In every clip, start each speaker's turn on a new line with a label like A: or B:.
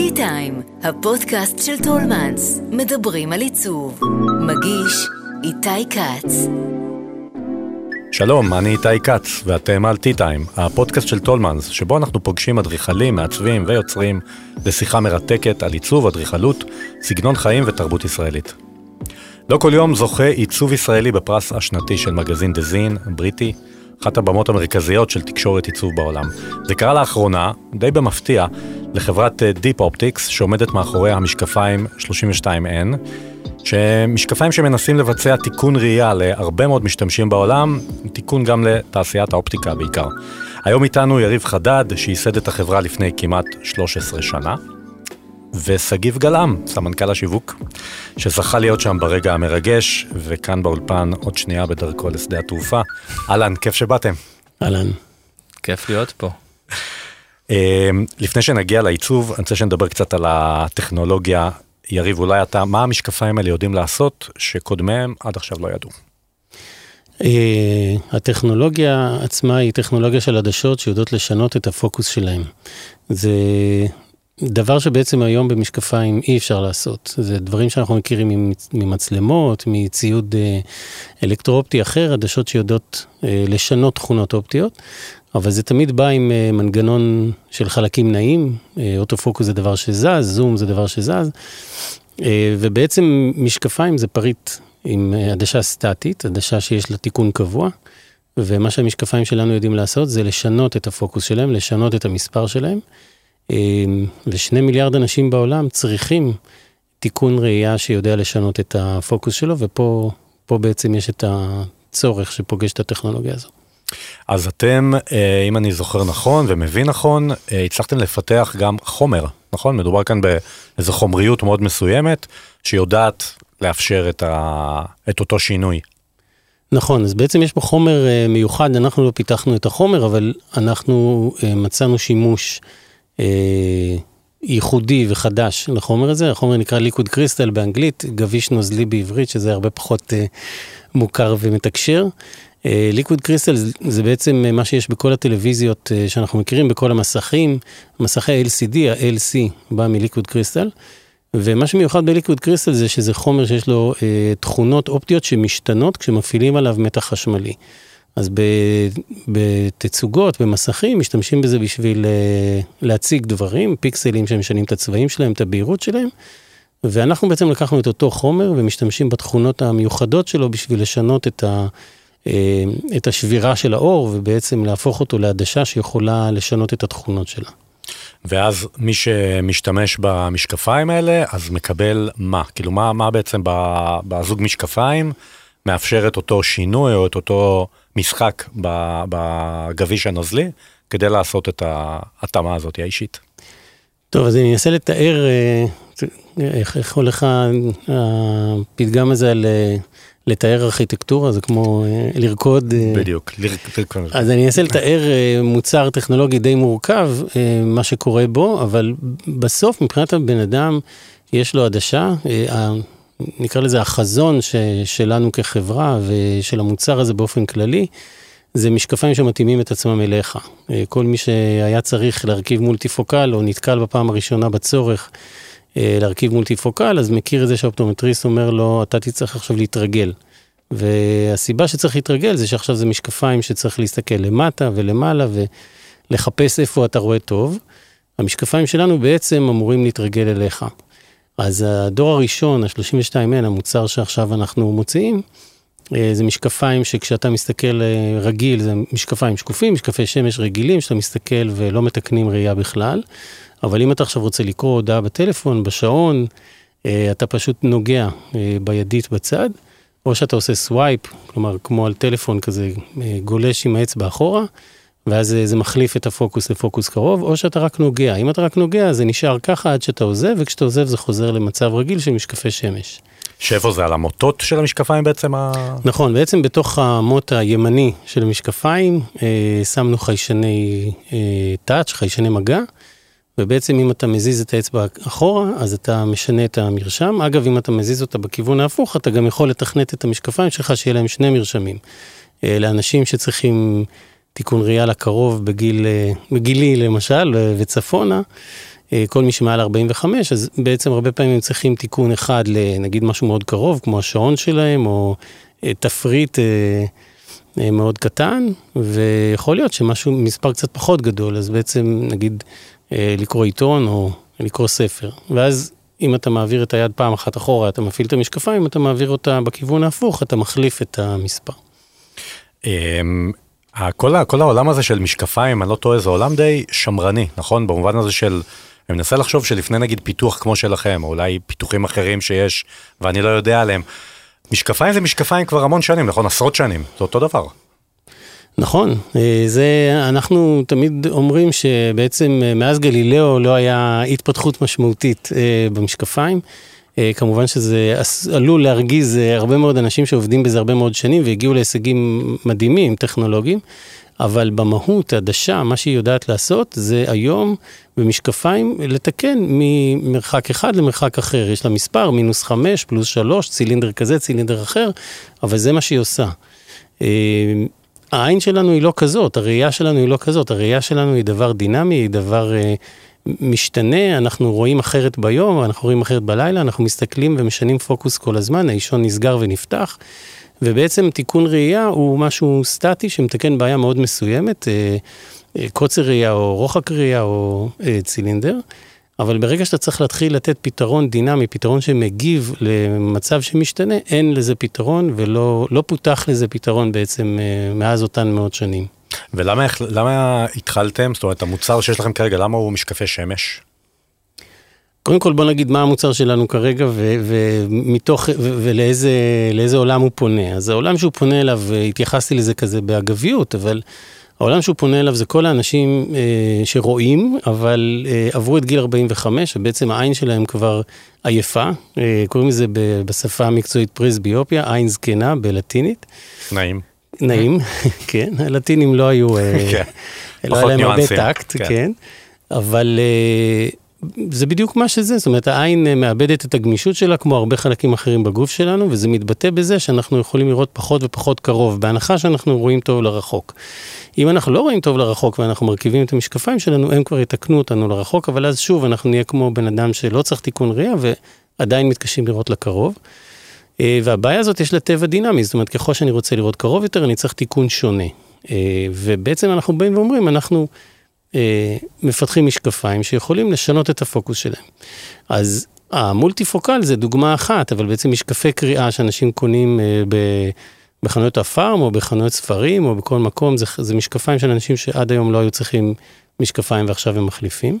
A: Tea Time, הפודקאסט של טולמנס, מדברים על עיצוב. מגיש איתי כץ.
B: שלום, אני איתי כץ, ואתם על Tea Time, הפודקאסט של טולמנס, שבו אנחנו פוגשים אדריכלים, מעצבים ויוצרים לשיחה מרתקת על עיצוב, אדריכלות, סגנון חיים ותרבות ישראלית. לא כל יום זוכה עיצוב ישראלי בפרס השנתי של מגזין דה זין, בריטי, אחת הבמות המרכזיות של תקשורת עיצוב בעולם. זה קרה לאחרונה, די במפתיע, לחברת Deep Optics, שעומדת מאחורי המשקפיים 32N, שמשקפיים שמנסים לבצע תיקון ראייה להרבה מאוד משתמשים בעולם, תיקון גם לתעשיית האופטיקה בעיקר. היום איתנו יריב חדד, שייסד את החברה לפני כמעט 13 שנה. ושגיב גלעם, סמנכ"ל השיווק, שזכה להיות שם ברגע המרגש, וכאן באולפן עוד שנייה בדרכו לשדה התעופה. אהלן, כיף שבאתם.
C: אהלן.
D: כיף להיות פה.
B: אמ, לפני שנגיע לעיצוב, אני רוצה שנדבר קצת על הטכנולוגיה. יריב, אולי אתה, מה המשקפיים האלה יודעים לעשות, שקודמיהם עד עכשיו לא ידעו?
C: אה, הטכנולוגיה עצמה היא טכנולוגיה של עדשות שיודעות לשנות את הפוקוס שלהם. זה דבר שבעצם היום במשקפיים אי אפשר לעשות. זה דברים שאנחנו מכירים ממצלמות, מציוד אה, אלקטרואופטי אחר, עדשות שיודעות אה, לשנות תכונות אופטיות, אבל זה תמיד בא עם אה, מנגנון של חלקים נעים, אוטופוקוס זה דבר שזז, זום זה דבר שזז, ובעצם משקפיים זה פריט עם עדשה סטטית, עדשה שיש לה תיקון קבוע. ומה שהמשקפיים שלנו יודעים לעשות זה לשנות את הפוקוס שלהם, לשנות את המספר שלהם. אמ, ושני מיליארד אנשים בעולם צריכים תיקון ראייה שיודע לשנות את הפוקוס שלו, ופה בעצם יש את הצורך שפוגש את הטכנולוגיה הזו.
B: אז אתם, אה, אם אני זוכר נכון ומבין נכון, אה, הצלחתם לפתח גם חומר, נכון? מדובר כאן באיזו חומריות מאוד מסוימת, שיודעת לאפשר את, ה... את אותו שינוי.
C: נכון, אז בעצם יש פה חומר אה, מיוחד, אנחנו לא פיתחנו את החומר, אבל אנחנו מצאנו שימוש ייחודי וחדש לחומר הזה, החומר נקרא ליקוד קריסטל באנגלית, גביש נוזלי בעברית, שזה הרבה פחות אה, מוכר ומתקשר. ליקוד אה, קריסטל זה בעצם מה שיש בכל הטלוויזיות אה, שאנחנו מכירים, בכל המסכים, מסכי LCD, ה-LC בא מליקוד קריסטל. ומה שמיוחד בליקוד קריסטל זה שזה חומר שיש לו אה, תכונות אופטיות שמשתנות כשמפעילים עליו מתח חשמלי. אז בתצוגות, במסכים, משתמשים בזה בשביל אה, להציג דברים, פיקסלים שמשנים את הצבעים שלהם, את הבהירות שלהם, ואנחנו בעצם לקחנו את אותו חומר ומשתמשים בתכונות המיוחדות שלו בשביל לשנות את, ה, אה, את השבירה של האור, ובעצם להפוך אותו לעדשה שיכולה לשנות את התכונות שלה.
B: ואז מי שמשתמש במשקפיים האלה, אז מקבל מה? כאילו, מה, מה בעצם בזוג משקפיים מאפשר את אותו שינוי או את אותו... משחק בגביש הנוזלי, כדי לעשות את ההתאמה הזאת האישית.
C: טוב, אז אני אנסה לתאר אה, איך, איך הולך הפתגם הזה על אה, לתאר ארכיטקטורה, זה כמו אה, לרקוד.
B: בדיוק,
C: לרקוד. אז אני אנסה לתאר מוצר טכנולוגי די מורכב, מה שקורה בו, אבל בסוף מבחינת הבן אדם, יש לו עדשה. נקרא לזה החזון ש, שלנו כחברה ושל המוצר הזה באופן כללי, זה משקפיים שמתאימים את עצמם אליך. אה, כל מי שהיה צריך להרכיב מולטיפוקל או נתקל בפעם הראשונה בצורך אה, להרכיב מולטיפוקל, אז מכיר את זה שהאופטומטריסט אומר לו, אתה תצטרך עכשיו להתרגל. והסיבה שצריך להתרגל זה שעכשיו זה משקפיים שצריך להסתכל למטה ולמעלה ולחפש איפה אתה רואה טוב. המשקפיים שלנו בעצם אמורים להתרגל אליך. אז הדור הראשון, ה-32N, המוצר שעכשיו אנחנו מוציאים, אה, זה משקפיים שכשאתה מסתכל אה, רגיל, זה משקפיים שקופים, משקפי שמש רגילים, שאתה מסתכל ולא מתקנים ראייה בכלל. אבל אם אתה עכשיו רוצה לקרוא הודעה בטלפון, בשעון, אה, אתה פשוט נוגע בידית בצד, או שאתה עושה swipe, כלומר כמו על טלפון כזה, גולש עם האצבע אחורה, ואז זה מחליף את הפוקוס לפוקוס קרוב, או שאתה רק נוגע. אם אתה רק נוגע, זה נשאר ככה עד שאתה עוזב, וכשאתה עוזב זה חוזר למצב רגיל של משקפי שמש.
B: שאיפה זה על המוטות של המשקפיים בעצם? ה...
C: נכון, בעצם בתוך המוט הימני של המשקפיים אה, שמנו חיישני אה, טאץ', חיישני מגע, ובעצם אם אתה מזיז את האצבע אחורה, אז אתה משנה את המרשם. אגב, אם אתה מזיז אותה בכיוון ההפוך, אתה גם יכול לתכנת את המשקפיים שלך שיהיה להם שני מרשמים. אה, לאנשים שצריכים... תיקון ראייה לקרוב בגיל, אה, בגילי למשל, וצפונה, אה, כל מי שמעל 45, אז בעצם הרבה פעמים הם צריכים תיקון אחד לנגיד משהו מאוד קרוב, כמו השעון שלהם, או אה, תפריט מאוד קטן, ויכול להיות שמשהו, מספר קצת פחות גדול, אז בעצם נגיד לקרוא עיתון או לקרוא ספר. ואז אם אתה מעביר את היד פעם אחת אחורה, אתה מפעיל את המשקפיים, אם אתה מעביר אותה בכיוון ההפוך, אתה מחליף את המספר.
B: כל, כל העולם הזה של משקפיים, אני לא טועה, זה עולם די שמרני, נכון? במובן הזה של, אני מנסה לחשוב שלפני נגיד פיתוח כמו שלכם, או אולי פיתוחים אחרים שיש, ואני לא יודע עליהם, משקפיים זה משקפיים כבר המון שנים, נכון? עשרות שנים, זה אותו דבר.
C: נכון, אה, זה, אנחנו תמיד אומרים שבעצם אה, מאז גלילאו לא היה התפתחות משמעותית אה, במשקפיים. כמובן שזה עלול להרגיז הרבה מאוד אנשים שעובדים בזה הרבה מאוד שנים והגיעו להישגים מדהימים, טכנולוגיים, אבל במהות, עדשה, מה שהיא יודעת לעשות זה היום במשקפיים לתקן ממרחק אחד למרחק אחר. יש לה מספר, מינוס חמש, פלוס שלוש, צילינדר כזה, צילינדר אחר, אבל זה מה שהיא עושה. העין שלנו היא לא כזאת, הראייה שלנו היא לא כזאת, הראייה שלנו היא דבר דינמי, היא דבר אה, משתנה, אנחנו רואים אחרת ביום, אנחנו רואים אחרת בלילה, אנחנו מסתכלים ומשנים פוקוס כל הזמן, האישון נסגר ונפתח, ובעצם תיקון ראייה הוא משהו סטטי שמתקן בעיה מאוד מסוימת, אה, אה, קוצר ראייה או רוחק ראייה או אה, צילינדר. אבל ברגע שאתה צריך להתחיל לתת פתרון דינמי, פתרון שמגיב למצב שמשתנה, אין לזה פתרון ולא לא פותח לזה פתרון בעצם מאז אותן מאות שנים.
B: ולמה התחלתם, זאת אומרת המוצר שיש לכם כרגע, למה הוא משקפי שמש?
C: קודם כל בוא נגיד מה המוצר שלנו כרגע ו- ומתוך, ו- ולאיזה עולם הוא פונה. אז העולם שהוא פונה אליו, התייחסתי לזה כזה באגביות, אבל העולם שהוא פונה אליו זה כל האנשים אה, שרואים, אבל אה, עברו את גיל 45, ובעצם העין שלהם כבר עייפה, אה, קוראים לזה בשפה המקצועית פרסביופיה, עין זקנה בלטינית.
B: נעים.
C: נעים, כן, הלטינים לא היו. לא היה להם הרבה טקט, כן. כן, אבל אה, זה בדיוק מה שזה, זאת אומרת העין אה, מאבדת את הגמישות שלה כמו הרבה חלקים אחרים בגוף שלנו, וזה מתבטא בזה שאנחנו יכולים לראות פחות ופחות קרוב, בהנחה שאנחנו רואים טוב לרחוק. אם אנחנו לא רואים טוב לרחוק ואנחנו מרכיבים את המשקפיים שלנו, הם כבר יתקנו אותנו לרחוק, אבל אז שוב אנחנו נהיה כמו בן אדם שלא צריך תיקון ראייה ועדיין מתקשים לראות לקרוב. אה, והבעיה הזאת יש לה טבע דינמי, זאת אומרת ככל שאני רוצה לראות קרוב יותר אני צריך תיקון שונה. אה, ובעצם אנחנו באים ואומרים, אנחנו אה, מפתחים משקפיים שיכולים לשנות את הפוקוס שלהם. אז המולטיפוקל זה דוגמה אחת, אבל בעצם משקפי קריאה שאנשים קונים ב... בחנויות הפארם או בחנויות ספרים או בכל מקום, זה, זה משקפיים של אנשים שעד היום לא היו צריכים משקפיים ועכשיו הם מחליפים.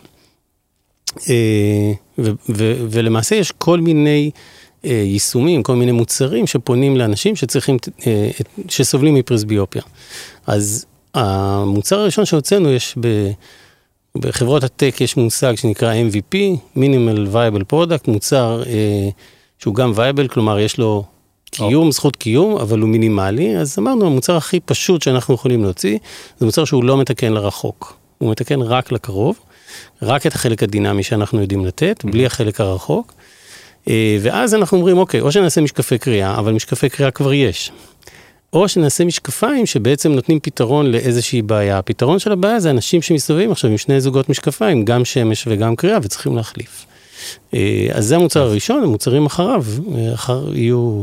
C: ו, ו, ולמעשה יש כל מיני יישומים, כל מיני מוצרים שפונים לאנשים שצריכים, אה, שסובלים מפרסביופיה. אז המוצר הראשון שהוצאנו יש ב... בחברות הטק יש מושג שנקרא MVP, Minimal Viable Product, מוצר אה, שהוא גם וייבל, כלומר יש לו קיום, oh. זכות קיום, אבל הוא מינימלי, אז אמרנו, המוצר הכי פשוט שאנחנו יכולים להוציא, זה מוצר שהוא לא מתקן לרחוק, הוא מתקן רק לקרוב, רק את החלק הדינמי שאנחנו יודעים לתת, בלי החלק הרחוק. אה, ואז אנחנו אומרים, אוקיי, או שנעשה משקפי קריאה, אבל משקפי קריאה כבר יש. או שנעשה משקפיים שבעצם נותנים פתרון לאיזושהי בעיה. הפתרון של הבעיה זה אנשים שמסתובבים עכשיו עם שני זוגות משקפיים, גם שמש וגם קריאה, וצריכים להחליף. אה, אז זה המוצר הראשון, המוצרים אחריו, אה, אחר יהיו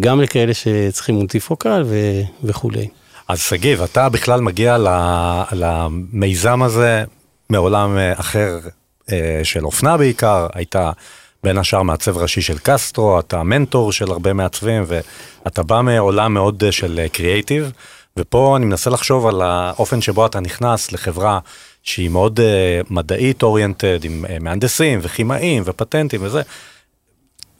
C: גם לכאלה שצריכים מולטיפוקל ו- וכולי.
B: אז שגיב, אתה בכלל מגיע למיזם הזה מעולם אחר של אופנה בעיקר, הייתה בין השאר מעצב ראשי של קסטרו, אתה מנטור של הרבה מעצבים ואתה בא מעולם מאוד אה, של קריאייטיב, ופה אני מנסה לחשוב על האופן שבו אתה נכנס לחברה שהיא מאוד מדעית oriented, עם מהנדסים וכימאים ופטנטים וזה.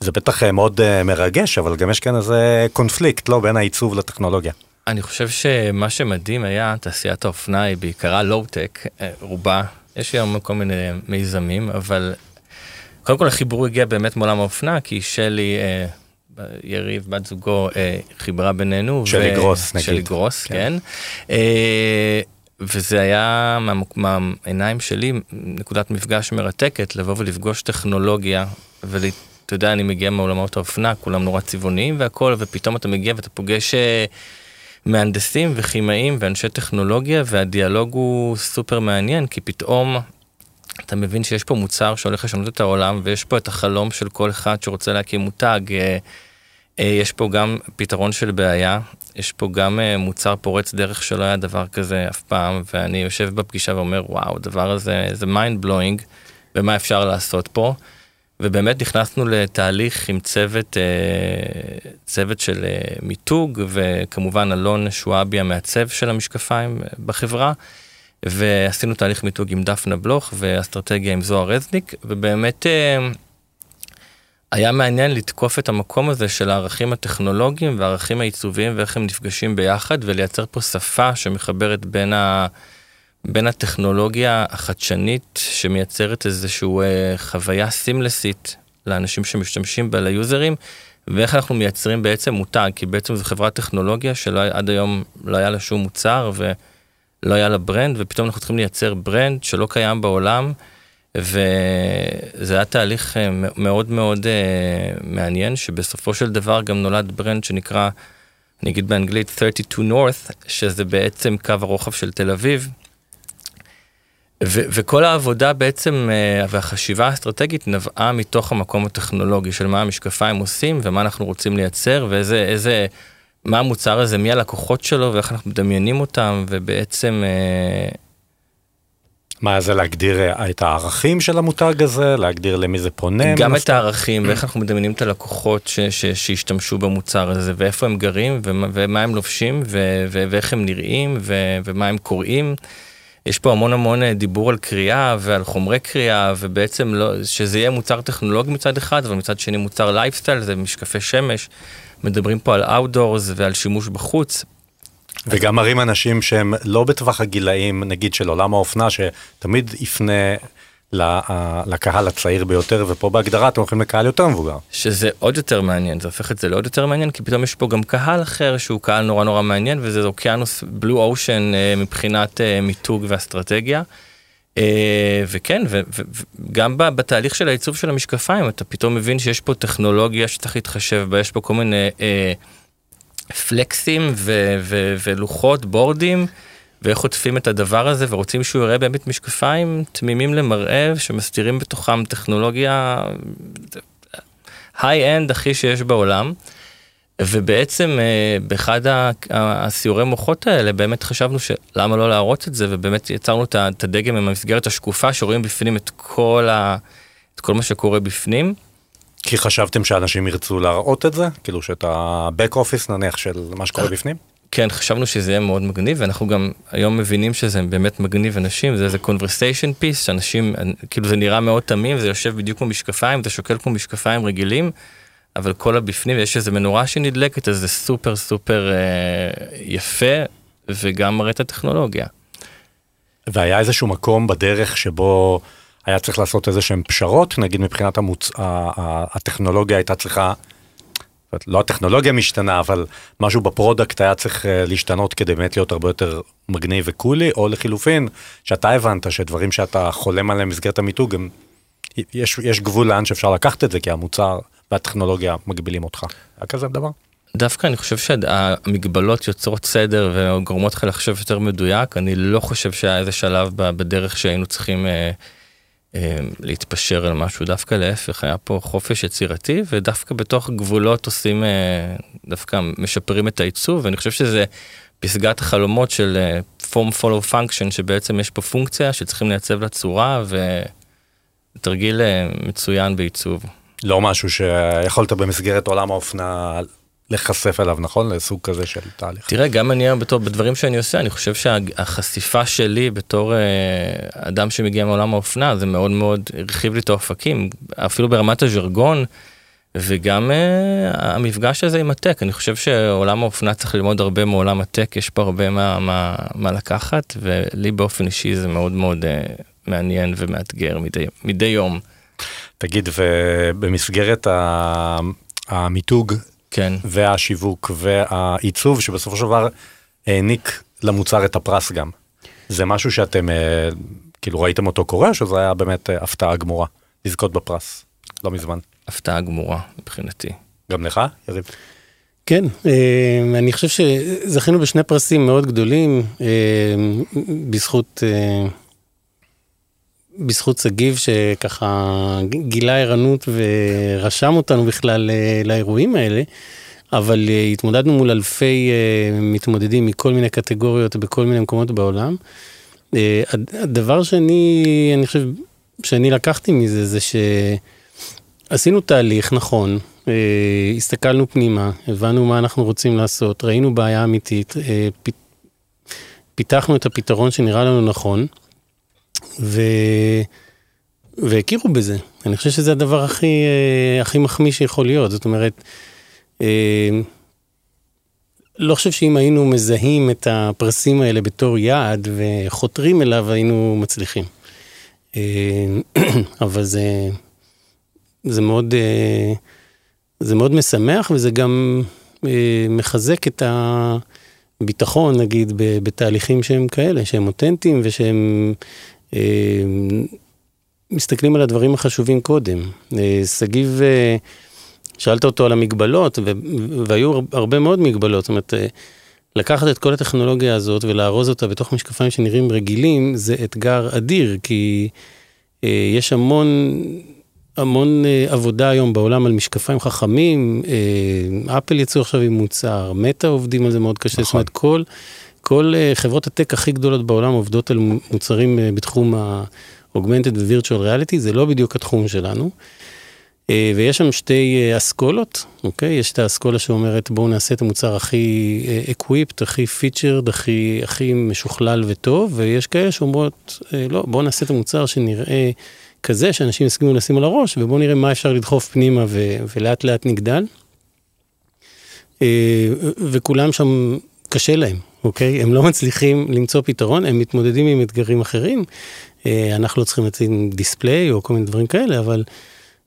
B: זה בטח אה, מאוד מרגש, אבל גם יש כאן איזה קונפליקט, לא, בין העיצוב לטכנולוגיה.
D: אני חושב שמה שמדהים היה, תעשיית האופנה היא בעיקרה לואו-טק, אה, רובה, יש היום כל מיני מיזמים, אבל קודם כל החיבור הגיע באמת מעולם האופנה, כי שלי, אה, יריב, בת זוגו, אה, חיברה בינינו.
B: שלי ו... גרוס,
D: נגיד. שלי גרוס, כן. כן. אה, וזה היה מהעיניים מה, שלי נקודת מפגש מרתקת, לבוא ולפגוש טכנולוגיה ולה... אתה יודע, אני מגיע מעולמות האופנה, כולם נורא צבעוניים והכל, ופתאום אתה מגיע ואתה פוגש אה, מהנדסים וכימאים ואנשי טכנולוגיה, והדיאלוג הוא סופר מעניין, כי פתאום אתה מבין שיש פה מוצר שהולך לשנות את העולם, ויש פה את החלום של כל אחד שרוצה להקים מותג. אה, אה, יש פה גם פתרון של בעיה, יש פה גם אה, מוצר פורץ דרך שלא היה דבר כזה אף פעם, ואני יושב בפגישה ואומר, וואו, הדבר הזה זה mind blowing, ומה אפשר לעשות פה. ובאמת נכנסנו לתהליך עם צוות, צוות של מיתוג, וכמובן אלון שואבי המעצב של המשקפיים בחברה. ועשינו תהליך מיתוג עם דפנה בלוך ואסטרטגיה עם זוהר רזניק, ובאמת אה, היה מעניין לתקוף את המקום הזה של הערכים הטכנולוגיים והערכים העיצוביים ואיך הם נפגשים ביחד ולייצר פה שפה שמחברת בין, ה, בין הטכנולוגיה החדשנית שמייצרת איזושהי אה, חוויה seamlessית לאנשים שמשתמשים בה, ליוזרים, ואיך אנחנו מייצרים בעצם מותג, כי בעצם זו חברת טכנולוגיה שעד היום לא היה לה שום מוצר, ו... לא היה לה brand, ופתאום אנחנו צריכים לייצר brand שלא קיים בעולם, וזה היה תהליך אה, מאוד מאוד אה, מעניין, שבסופו של דבר גם נולד ברנד שנקרא, אני אגיד באנגלית 32 North, שזה בעצם קו הרוחב של תל אביב. ו- וכל העבודה בעצם uh, והחשיבה האסטרטגית נבעה מתוך המקום הטכנולוגי של מה המשקפיים עושים ומה אנחנו רוצים לייצר ואיזה איזה מה המוצר הזה, מי הלקוחות שלו ואיך אנחנו מדמיינים אותם, ובעצם... אה,
B: מה זה להגדיר אה, את הערכים של המותג הזה, להגדיר למי זה פונה?
D: גם את הערכים ואיך אנחנו מדמיינים את הלקוחות ש, ש, שהשתמשו במוצר הזה ואיפה הם גרים ומה, ומה הם לובשים ו, ו, ואיך הם נראים ו, ומה הם קוראים. יש פה המון המון אה, דיבור על קריאה ועל חומרי קריאה ובעצם לא, שזה יהיה מוצר טכנולוגי מצד אחד אבל מצד שני מוצר לייפסטייל זה משקפי שמש. מדברים פה על outdoors ועל שימוש בחוץ.
B: וגם מראים אנשים שהם לא בטווח הגילאים, נגיד של עולם האופנה, שתמיד יפנה לקהל הצעיר ביותר, ופה בהגדרה אתם הולכים לקהל יותר מבוגר.
D: שזה עוד יותר מעניין, זה הופך את זה לעוד יותר מעניין, כי פתאום יש פה גם קהל אחר שהוא קהל נורא נורא מעניין, וזה אוקיינוס בלו אושן אה, מבחינת אה, מיתוג ואסטרטגיה. אה, וכן, וגם בתהליך של העיצוב של המשקפיים, אתה פתאום מבין שיש פה טכנולוגיה שצריך להתחשב בה, יש פה כל מיני אה, פלקסים ולוחות, בורדים, ואיך עוטפים את הדבר הזה, ורוצים שהוא יראה באמת משקפיים תמימים למראה, שמסתירים בתוכם טכנולוגיה היי-אנד הכי שיש בעולם. ובעצם אה, באחד הסיורי מוחות האלה באמת חשבנו שלמה לא להראות את זה ובאמת יצרנו את הדגם עם המסגרת השקופה שרואים בפנים את כל, ה, את כל מה שקורה בפנים.
B: כי חשבתם שאנשים ירצו להראות את זה? כאילו שאת ה-back office נניח של מה שקורה אה, בפנים?
D: כן, חשבנו שזה יהיה מאוד מגניב, ואנחנו גם היום מבינים שזה באמת מגניב אנשים, זה איזה conversation piece, שאנשים, כאילו זה נראה מאוד תמים, זה יושב בדיוק כמו משקפיים, זה שוקל כמו משקפיים רגילים, אבל כל הבפנים יש איזה מנורה שנדלקת אז זה סופר סופר אה, יפה וגם מראה את הטכנולוגיה.
B: והיה איזשהו מקום בדרך שבו היה צריך לעשות איזה שהם פשרות נגיד מבחינת המוצ... הטכנולוגיה הייתה צריכה. לא הטכנולוגיה משתנה אבל משהו ב product היה צריך אה, להשתנות כדי באמת להיות הרבה יותר מגניב ו cool י או לחילופין שאתה הבנת שדברים שאתה חולם עליהם במסגרת המיתוג הם יש, יש גבול לאן שאפשר לקחת את זה כי המוצר והטכנולוגיה מגבילים אותך. היה כזה דבר?
D: דווקא אני חושב שהמגבלות יוצרות סדר וגורמות לך לחשוב יותר מדויק. אני לא חושב שהיה איזה שלב בדרך שהיינו צריכים אה, אה, להתפשר על משהו, דווקא להפך, היה פה חופש יצירתי ודווקא בתוך גבולות עושים, אה, דווקא משפרים את העיצוב ואני חושב שזה פסגת החלומות של אה, form follow function שבעצם יש פה פונקציה שצריכים לייצב לה צורה ותרגיל אה, מצוין בעיצוב.
B: לא משהו שיכולת במסגרת עולם האופנה להיחשף אליו, נכון? לסוג כזה של תהליך.
D: תראה, גם אני היום בתור, בדברים שאני עושה, אני חושב שהחשיפה שלי בתור אה, אדם שמגיע מעולם האופנה, זה מאוד מאוד הרחיב לי את האופקים, אפילו ברמת הז'רגון, וגם אה, המפגש הזה עם הטק, אני חושב שעולם האופנה צריך ללמוד הרבה מעולם הטק, יש פה הרבה מה, מה, מה לקחת, ולי באופן אישי זה מאוד מאוד אה, מעניין ומאתגר מדי, מדי יום.
B: תגיד, ובמסגרת המיתוג
D: כן.
B: והשיווק והעיצוב, שבסופו של דבר העניק למוצר את הפרס גם. זה משהו שאתם אה, כאילו ראיתם אותו קורה, או שזה היה באמת אה, הפתעה גמורה לזכות בפרס, לא מזמן?
D: הפתעה גמורה מבחינתי.
B: גם לך, יריב?
C: כן, אה, אני חושב שזכינו בשני פרסים מאוד גדולים בזכות בזכות שגיב שככה גילה ערנות ורשם אותנו בכלל אה, לאירועים האלה, אבל אה, התמודדנו מול אלפי אה, מתמודדים מכל מיני קטגוריות בכל מיני מקומות בעולם. הדבר שאני, אני חושב, שאני לקחתי מזה, זה שעשינו תהליך נכון, הסתכלנו פנימה, הבנו מה אנחנו רוצים לעשות, ראינו בעיה אמיתית, פיתחנו את הפתרון שנראה לנו נכון. ו... והכירו בזה. אני חושב שזה הדבר הכי, אה, הכי מחמיא שיכול להיות. זאת אומרת, אה, לא חושב שאם היינו מזהים את הפרסים האלה בתור יעד וחותרים אליו, היינו מצליחים. אה, אבל זה, זה מאוד, זה מאוד משמח וזה גם מחזק את הביטחון, נגיד, בתהליכים שהם כאלה, שהם אותנטיים ושהם מסתכלים על הדברים החשובים קודם. אה, שגיב, אה, שאלת אותו על המגבלות, והיו הרבה מאוד מגבלות, זאת אומרת, לקחת את כל הטכנולוגיה הזאת ולארוז אותה בתוך משקפיים שנראים רגילים, זה אתגר אדיר, כי יש המון, המון עבודה היום בעולם על משקפיים חכמים, אפל יצאו עכשיו עם מוצר, מטא עובדים על זה מאוד קשה, נכון. זאת אומרת, כל... כל אה, חברות הטק הכי גדולות בעולם עובדות על מוצרים אה, בתחום ה-Augmented ו-Virtual Reality, זה לא בדיוק התחום שלנו. אה, ויש שם שתי אסכולות, אוקיי? יש את האסכולה שאומרת בואו נעשה את המוצר הכי equipped, הכי featured, הכי, הכי משוכלל וטוב, ויש כאלה שאומרות, לא, בואו נעשה את המוצר שנראה כזה, שאנשים יסכימו לשים על הראש, ובואו נראה מה אפשר לדחוף פנימה ו- ולאט לאט נגדל. וכולם שם קשה להם, אוקיי? הם לא מצליחים למצוא פתרון, הם מתמודדים עם אתגרים אחרים. אה, אנחנו לא צריכים לשים display או כל מיני דברים כאלה, אבל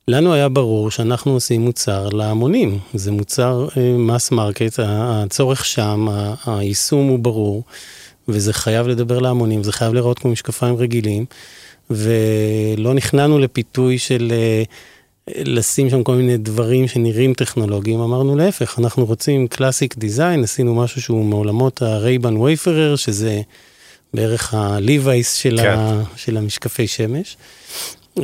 C: לנו היה ברור שאנחנו עושים מוצר להמונים. זה מוצר mass uh, market, הצורך שם, היישום הוא ברור, וזה חייב לדבר להמונים, זה חייב להיראות כמו משקפיים רגילים, ולא נכנענו לפיתוי של... Uh, לשים שם כל מיני דברים שנראים טכנולוגיים, אמרנו להפך, אנחנו רוצים classic design, עשינו משהו שהוא מעולמות הרייבן Wayfarer, שזה בערך ה Levi's של, כן. ה, של המשקפי שמש. Uh,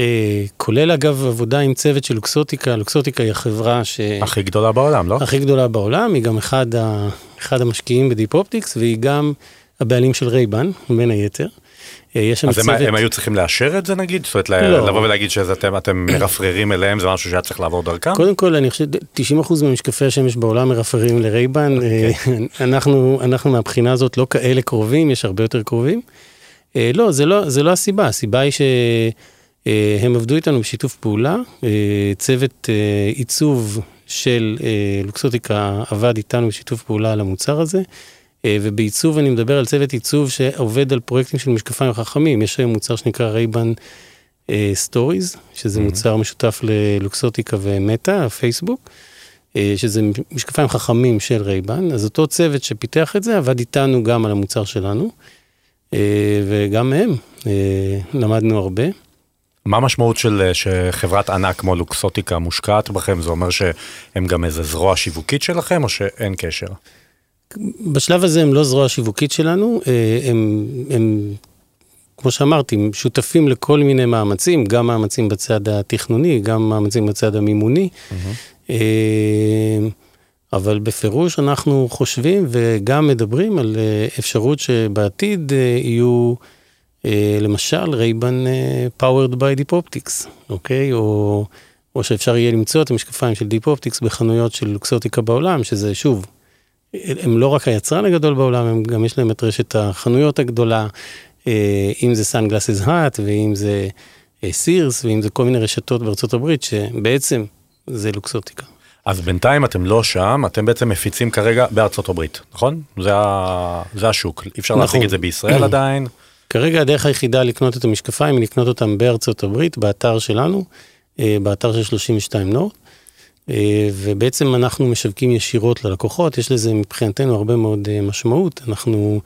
C: כולל אגב עבודה עם צוות של לוקסוטיקה, לוקסוטיקה היא החברה ש...
B: הכי גדולה בעולם, לא?
C: הכי גדולה בעולם, היא גם אחד, ה... אחד המשקיעים ב Deep Optics, והיא גם הבעלים של רייבן, בין היתר.
B: אה, יש שם אז צוות... אז הם היו צריכים לאשר את זה נגיד? זאת אומרת, לא. לבוא ולהגיד שאתם מרפררים אליהם, זה משהו שהיה צריך לעבור דרכם?
C: קודם כל, אני חושב, 90% ממשקפי השמש בעולם מרפררים לרייבן. אה, אוקיי. אנחנו, אנחנו מהבחינה הזאת לא כאלה קרובים, יש הרבה יותר קרובים. אה, לא, זה לא, זה לא הסיבה, הסיבה היא שהם עבדו איתנו בשיתוף פעולה, צוות עיצוב של לוקסוטיקה עבד איתנו בשיתוף פעולה על המוצר הזה. אה, ובעיצוב אני מדבר על צוות עיצוב שעובד על פרויקטים של משקפיים חכמים. יש היום מוצר שנקרא רייבן Stories, שזה mm-hmm. מוצר משותף ללוקסוטיקה ומטא, פייסבוק, אה, שזה משקפיים חכמים של רייבן. אז אותו צוות שפיתח את זה עבד איתנו גם על המוצר שלנו, אה, וגם מהם למדנו הרבה.
B: מה המשמעות של שחברת ענק כמו לוקסוטיקה מושקעת בכם? זה אומר שהם גם איזה זרוע שיווקית שלכם או שאין קשר?
C: בשלב הזה הם לא זרוע שיווקית שלנו, אה, הם, הם, כמו שאמרתי, הם שותפים לכל מיני מאמצים, גם מאמצים בצד התכנוני, גם מאמצים בצד המימוני. Mm-hmm. אבל בפירוש אנחנו חושבים וגם מדברים על אה, אפשרות שבעתיד יהיו, למשל, רייבן powered by Deep Optics, אוקיי? או, או שאפשר יהיה למצוא את המשקפיים של Deep Optics בחנויות של לוקסוטיקה בעולם, שזה שוב, הם לא רק היצרן הגדול בעולם, הם גם יש להם את רשת החנויות הגדולה, אה, אם זה Sunglass Hut, ואם זה סירס, אה, ואם זה כל מיני רשתות בארצות הברית, שבעצם זה לוקסוטיקה.
B: אז בינתיים אתם לא שם, אתם בעצם מפיצים כרגע בארצות הברית, נכון? זה, ה... זה השוק, אי אפשר נכון. להשיג את זה בישראל עדיין.
C: כרגע הדרך היחידה לקנות את המשקפיים היא לקנות אותם בארצות הברית, באתר שלנו, אה, באתר של 32 נורט. אה, ובעצם אנחנו משווקים ישירות ללקוחות, יש לזה מבחינתנו הרבה מאוד אה, משמעות. אנחנו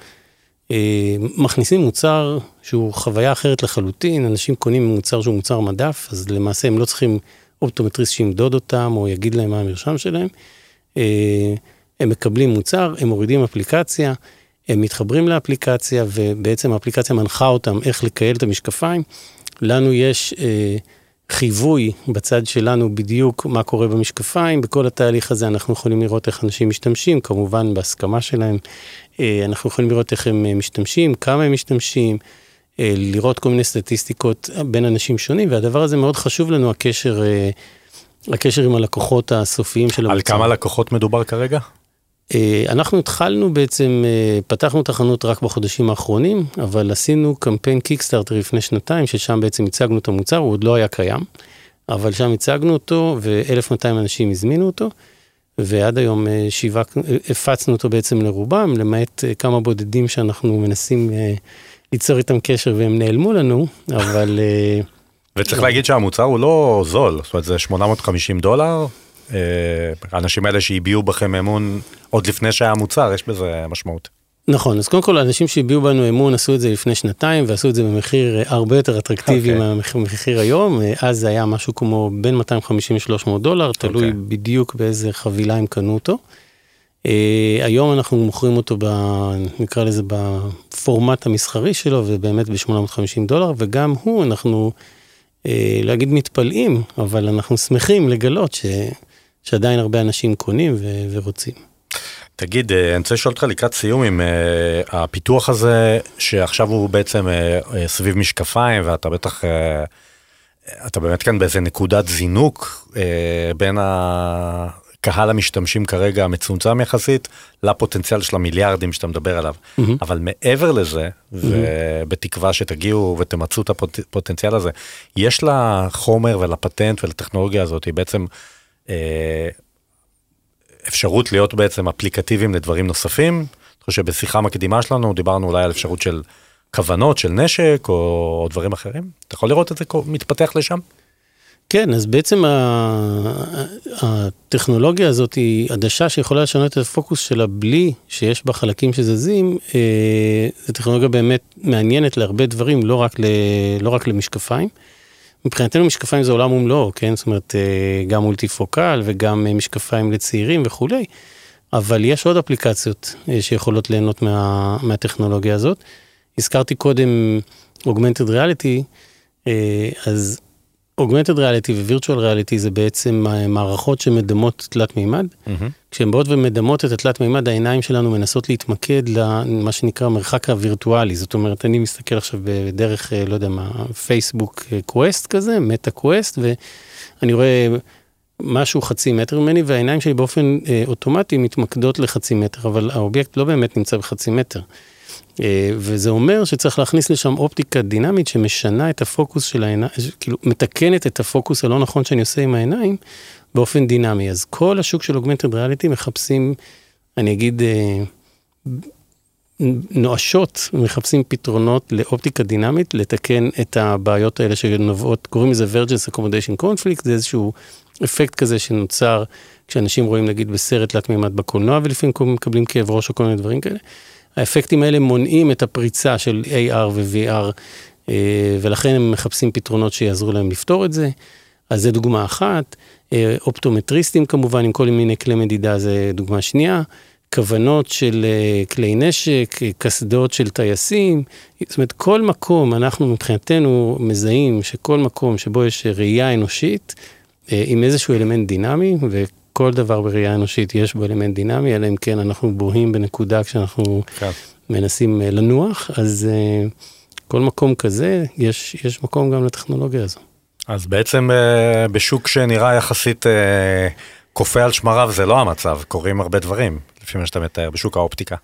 C: אה, מכניסים מוצר שהוא חוויה אחרת לחלוטין, אנשים קונים מוצר שהוא מוצר מדף, אז למעשה הם לא צריכים אופטומטריסט שימדוד אותם או יגיד להם מה המרשם שלהם. הם מקבלים מוצר, הם מורידים אפליקציה, הם מתחברים לאפליקציה ובעצם האפליקציה מנחה אותם איך לקייל את המשקפיים. לנו יש אה, חיווי בצד שלנו בדיוק מה קורה במשקפיים, בכל התהליך הזה אנחנו יכולים לראות איך אנשים משתמשים, כמובן בהסכמה שלהם, אה, אנחנו יכולים לראות איך הם אה, משתמשים, כמה הם משתמשים, אה, לראות כל מיני סטטיסטיקות בין אנשים שונים, והדבר הזה מאוד חשוב לנו, הקשר, הקשר עם הלקוחות הסופיים של המוצר.
B: על כמה לקוחות מדובר כרגע?
C: אה, אנחנו התחלנו בעצם, אה, פתחנו את החנות רק בחודשים האחרונים, אבל עשינו קמפיין קיקסטארטר לפני שנתיים, ששם בעצם הצגנו את המוצר, הוא עוד לא היה קיים, אבל שם הצגנו אותו ו-1200 אנשים הזמינו אותו, ועד היום אה, שיווק, הפצנו אותו בעצם לרובם, למעט כמה בודדים שאנחנו מנסים ליצור איתם קשר והם נעלמו לנו, אבל...
B: וצריך להגיד שהמוצר הוא לא זול, זאת אומרת זה 850 דולר, האנשים האלה שהביעו בכם אמון עוד לפני שהיה מוצר, יש בזה משמעות.
C: נכון, אז קודם כל האנשים שהביעו בנו אמון עשו את זה לפני שנתיים ועשו את זה במחיר אה, הרבה יותר אטרקטיבי okay. מהמחיר היום, אה, אז זה היה משהו כמו בין 250 ל-300 דולר, תלוי okay. אוקיי. בדיוק באיזה חבילה הם קנו אותו. Uh, היום אנחנו מוכרים אותו, ב, נקרא לזה בפורמט המסחרי שלו, ובאמת ב-850 דולר, וגם הוא, אנחנו, uh, להגיד מתפלאים, אבל אנחנו שמחים לגלות ש... שעדיין הרבה אנשים קונים ו- ורוצים.
B: תגיד, אה, אני רוצה לשאול אותך לקראת סיום עם uh, הפיתוח הזה, שעכשיו הוא בעצם uh, סביב משקפיים, ואתה בטח, uh, אתה באמת כאן באיזה נקודת זינוק uh, בין הקהל המשתמשים כרגע המצומצם יחסית, לפוטנציאל של המיליארדים שאתה מדבר עליו. Mm-hmm. אבל מעבר לזה, mm-hmm. ובתקווה שתגיעו ותמצו את הפוטנציאל הזה, יש לחומר ולפטנט ולטכנולוגיה הזאת בעצם... אה, אפשרות להיות בעצם אפליקטיביים לדברים נוספים. אני חושב שבשיחה מקדימה שלנו דיברנו אולי על אפשרות של כוונות של נשק או דברים אחרים. אתה יכול לראות את זה מתפתח לשם?
C: כן, אז בעצם הטכנולוגיה הזאת היא עדשה שיכולה לשנות את הפוקוס שלה בלי שיש בה חלקים שזזים. אה, זו טכנולוגיה באמת מעניינת להרבה דברים, לא רק, ל, לא רק למשקפיים. מבחינתנו משקפיים זה עולם ומלואו, כן? זאת אומרת, אה, גם מולטיפוקל וגם אה, משקפיים לצעירים וכולי, אבל יש עוד אפליקציות אה, שיכולות ליהנות מה, מהטכנולוגיה הזאת. הזכרתי קודם Augmented Reality, אז Augmented Reality ו-Virtual Reality זה בעצם מערכות שמדמות תלת מימד. Mm-hmm. כשהן באות ומדמות את התלת מימד, העיניים שלנו מנסות להתמקד למה שנקרא מרחק הווירטואלי. זאת אומרת, אני מסתכל עכשיו בדרך, לא יודע מה, פייסבוק Quest כזה, מטא Quest, ואני רואה משהו חצי מטר ממני, והעיניים שלי באופן אה, אוטומטי מתמקדות לחצי מטר, אבל האובייקט לא באמת נמצא בחצי מטר. אה, וזה אומר שצריך להכניס לשם אופטיקה דינמית שמשנה את הפוקוס של העיניים, כאילו מתקנת את הפוקוס הלא נכון שאני עושה עם העיניים באופן דינמי. אז כל השוק של אוגמנטד ריאליטי מחפשים, אני אגיד, אה, נואשות, מחפשים פתרונות לאופטיקה דינמית, לתקן את הבעיות האלה שנובעות, קוראים לזה Vergence Accommodation Conflict, זה איזשהו אפקט כזה שנוצר כשאנשים רואים נגיד בסרט תלת מימד בקולנוע ולפעמים מקבלים כאב ראש או כל מיני דברים כאלה. האפקטים האלה מונעים את הפריצה של AR ו-VR, אה, ולכן הם מחפשים פתרונות שיעזרו להם לפתור את זה. אז זה דוגמה אחת. אה, אופטומטריסטים כמובן, עם כל מיני כלי מדידה, זה דוגמה שנייה. כוונות של אה, כלי נשק, קסדות של טייסים, זאת אומרת, כל מקום, אנחנו מבחינתנו מזהים שכל מקום שבו יש ראייה אנושית, עם איזשהו אלמנט דינמי, כל דבר בראייה אנושית יש בו אלמנט דינמי, אלא אם כן אנחנו בוהים בנקודה כשאנחנו כן. מנסים אה, לנוח, אז uh, כל מקום כזה, יש, יש מקום גם לטכנולוגיה הזו.
B: אז בעצם uh, בשוק שנראה יחסית כופה על שמריו זה לא המצב, קורים הרבה דברים, לפי מה שאתה מתאר, בשוק האופטיקה.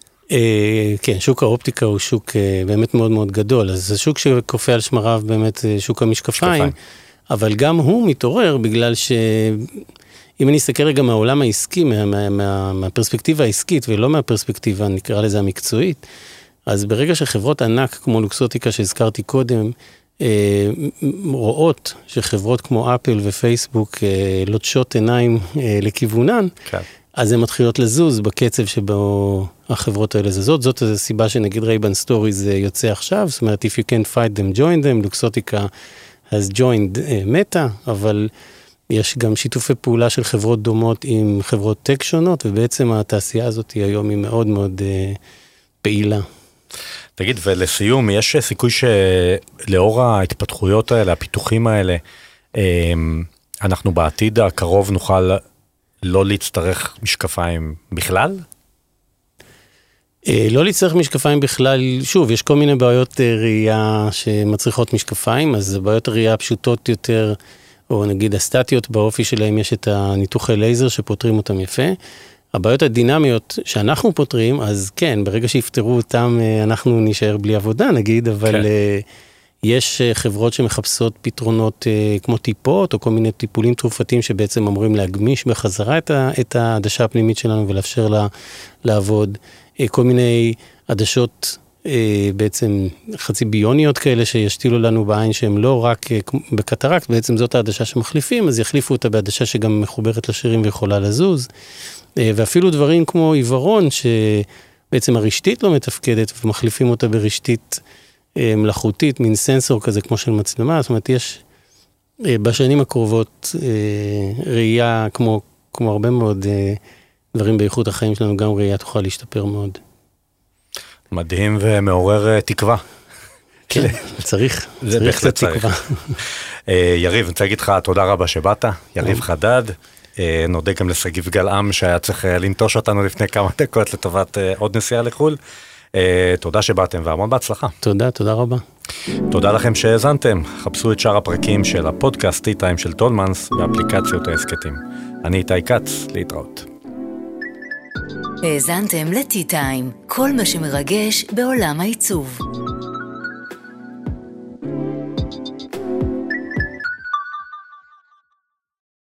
C: כן, שוק האופטיקה הוא שוק באמת מאוד מאוד גדול, אז זה שוק שכופה על שמריו באמת שוק המשקפיים, משקפיים. אבל גם הוא מתעורר בגלל ש... אם אני אסתכל רגע מהעולם העסקי, מה, מה, מה, מהפרספקטיבה העסקית ולא מהפרספקטיבה, נקרא לזה המקצועית, אז ברגע שחברות ענק כמו לוקסוטיקה שהזכרתי קודם, אה, רואות שחברות כמו אפל ופייסבוק אה, לוטשות עיניים אה, לכיוונן, כן. אז הן מתחילות לזוז בקצב שבו החברות האלה זזות. זאת הסיבה שנגיד רייבן Stories יוצא עכשיו, זאת אומרת, If you can't fight them, join them, לוקסוטיקה has joined מטא, אבל... יש גם שיתופי פעולה של חברות דומות עם חברות טק שונות, ובעצם התעשייה הזאת היום היא מאוד מאוד uh, פעילה.
B: תגיד, ולסיום, יש סיכוי שלאור ההתפתחויות האלה, הפיתוחים האלה, אמ, אנחנו בעתיד הקרוב נוכל לא להצטרך משקפיים בכלל?
C: אה, לא להצטרך משקפיים בכלל, שוב, יש כל מיני בעיות אה, ראייה שמצריכות משקפיים, אז בעיות הראייה הפשוטות יותר, או נגיד הסטטיות באופי שלהם, יש את הניתוחי לייזר שפותרים אותם יפה. הבעיות הדינמיות שאנחנו פותרים, אז כן, ברגע שיפתרו אותם, אה, אנחנו נישאר בלי עבודה נגיד, אבל כן. יש חברות שמחפשות פתרונות כמו טיפות, או כל מיני טיפולים תרופתיים שבעצם אמורים להגמיש בחזרה את העדשה הפנימית שלנו ולאפשר לה לעבוד. אה, כל מיני עדשות אה, בעצם חצי ביוניות כאלה שישתילו לנו בעין שהם לא רק אה, בקטרקט, בעצם זאת העדשה שמחליפים, אז יחליפו אותה בעדשה שגם מחוברת לשרירים ויכולה לזוז. ואפילו דברים כמו עיוורון, שבעצם הרשתית לא מתפקדת ומחליפים אותה ברשתית מלאכותית, מין סנסור כזה כמו של מצלמה, זאת אומרת יש בשנים הקרובות ראייה כמו, כמו הרבה מאוד דברים באיכות החיים שלנו, גם ראייה תוכל להשתפר מאוד.
B: מדהים ומעורר uh, תקווה.
C: כן, צריך,
B: זה בהחלט צריך. אה, יריב, אני רוצה להגיד לך תודה רבה שבאת, יריב חדד. אה, נודה גם לשגיב גלעם שהיה צריך לנטוש אותנו לפני כמה דקות לטובת עוד נסיעה לחו"ל. תודה שבאתם והמון בהצלחה.
C: תודה, תודה רבה.
B: תודה לכם שהאזנתם, חפשו את שאר הפרקים של הפודקאסט T-Time של טולמנס באפליקציות ההסכתים. אני איתי כץ, להתראות.
A: האזנתם לטי-טיים, כל מה שמרגש בעולם העיצוב.